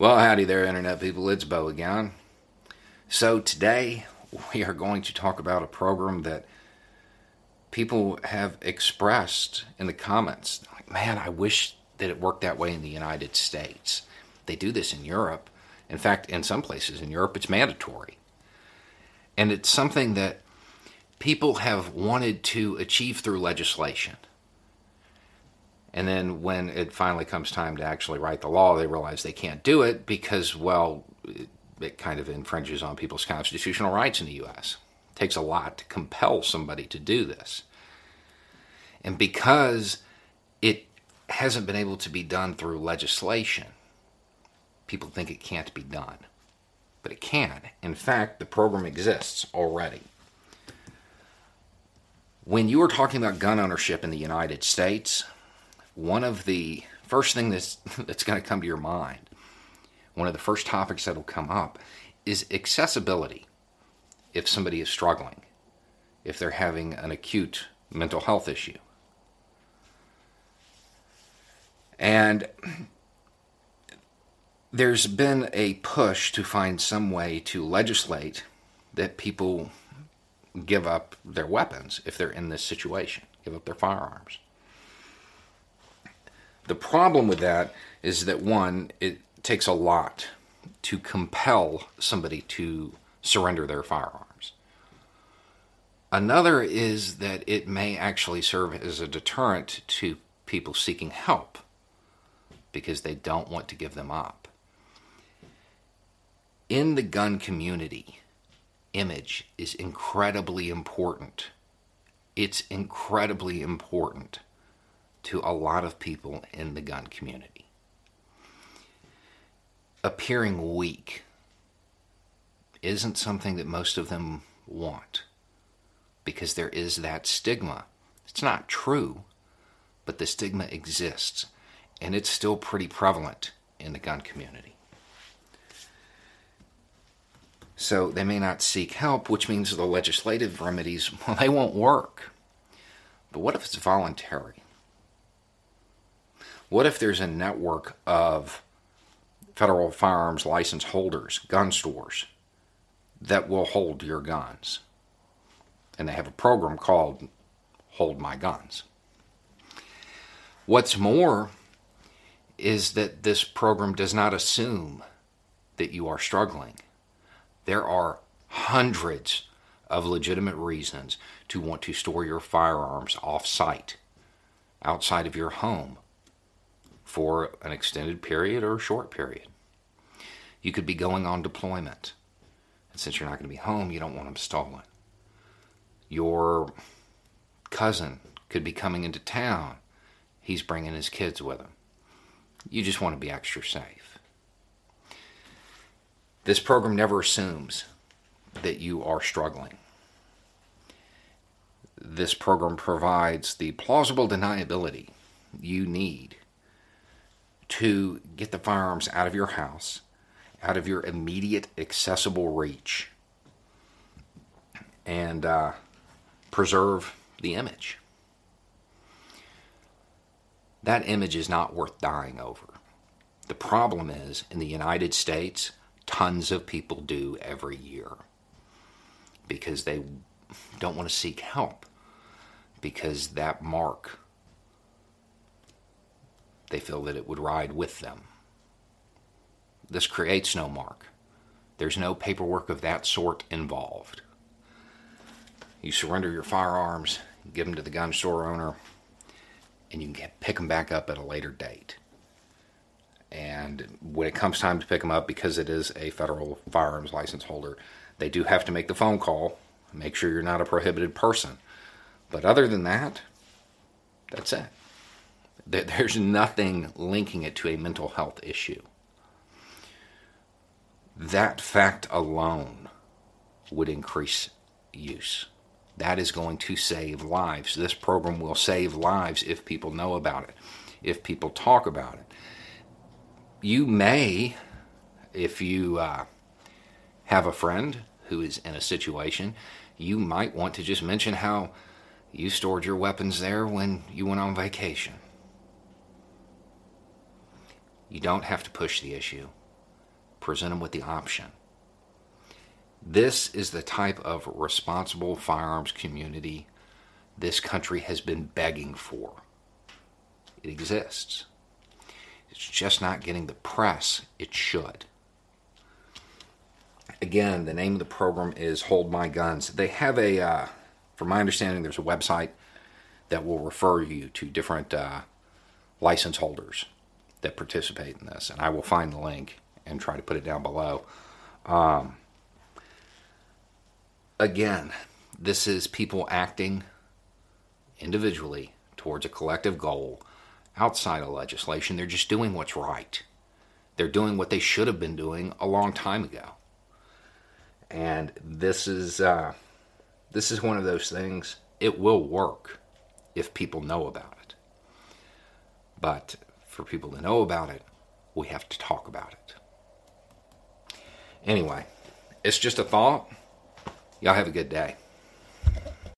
Well, howdy there, Internet people. It's Beau again. So, today we are going to talk about a program that people have expressed in the comments. Like, man, I wish that it worked that way in the United States. They do this in Europe. In fact, in some places in Europe, it's mandatory. And it's something that people have wanted to achieve through legislation. And then when it finally comes time to actually write the law, they realize they can't do it because, well, it, it kind of infringes on people's constitutional rights in the U.S. It takes a lot to compel somebody to do this. And because it hasn't been able to be done through legislation, people think it can't be done. But it can. In fact, the program exists already. When you are talking about gun ownership in the United States, one of the first thing that's that's going to come to your mind, one of the first topics that will come up is accessibility. If somebody is struggling, if they're having an acute mental health issue. And there's been a push to find some way to legislate that people give up their weapons if they're in this situation, give up their firearms. The problem with that is that one, it takes a lot to compel somebody to surrender their firearms. Another is that it may actually serve as a deterrent to people seeking help because they don't want to give them up. In the gun community, image is incredibly important. It's incredibly important to a lot of people in the gun community. Appearing weak isn't something that most of them want because there is that stigma. It's not true, but the stigma exists and it's still pretty prevalent in the gun community. So they may not seek help, which means the legislative remedies, well, they won't work. But what if it's voluntary? What if there's a network of federal firearms license holders, gun stores, that will hold your guns? And they have a program called Hold My Guns. What's more is that this program does not assume that you are struggling. There are hundreds of legitimate reasons to want to store your firearms off site, outside of your home, for an extended period or a short period. You could be going on deployment. And since you're not going to be home, you don't want them stolen. Your cousin could be coming into town. He's bringing his kids with him. You just want to be extra safe. This program never assumes that you are struggling. This program provides the plausible deniability you need to get the firearms out of your house, out of your immediate accessible reach, and uh, preserve the image. That image is not worth dying over. The problem is, in the United States, tons of people do every year because they don't want to seek help because that mark they feel that it would ride with them. This creates no mark. There's no paperwork of that sort involved. You surrender your firearms, give them to the gun store owner, and you can get, pick them back up at a later date. And when it comes time to pick them up, because it is a federal firearms license holder, they do have to make the phone call, make sure you're not a prohibited person. But other than that, that's it. There's nothing linking it to a mental health issue. that fact alone would increase use. That is going to save lives. This program will save lives if people know about it, if people talk about it. You may, if you uh, have a friend who is in a situation, you might want to just mention how you stored your weapons there when you went on vacation. You don't have to push the issue. Present them with the option. This is the type of responsible firearms community this country has been begging for. It exists. It's just not getting the press it should. Again, the name of the program is Hold My Guns. They have a, uh, from my understanding, there's a website that will refer you to different uh, license holders that participate in this, and I will find the link and try to put it down below. Um, again, this is people acting individually towards a collective goal outside of legislation. They're just doing what's right. They're doing what they should have been doing a long time ago. And this is uh, this is one of those things. It will work if people know about it. But for people to know about it, we have to talk about it. Anyway, it's just a thought. Y'all have a good day.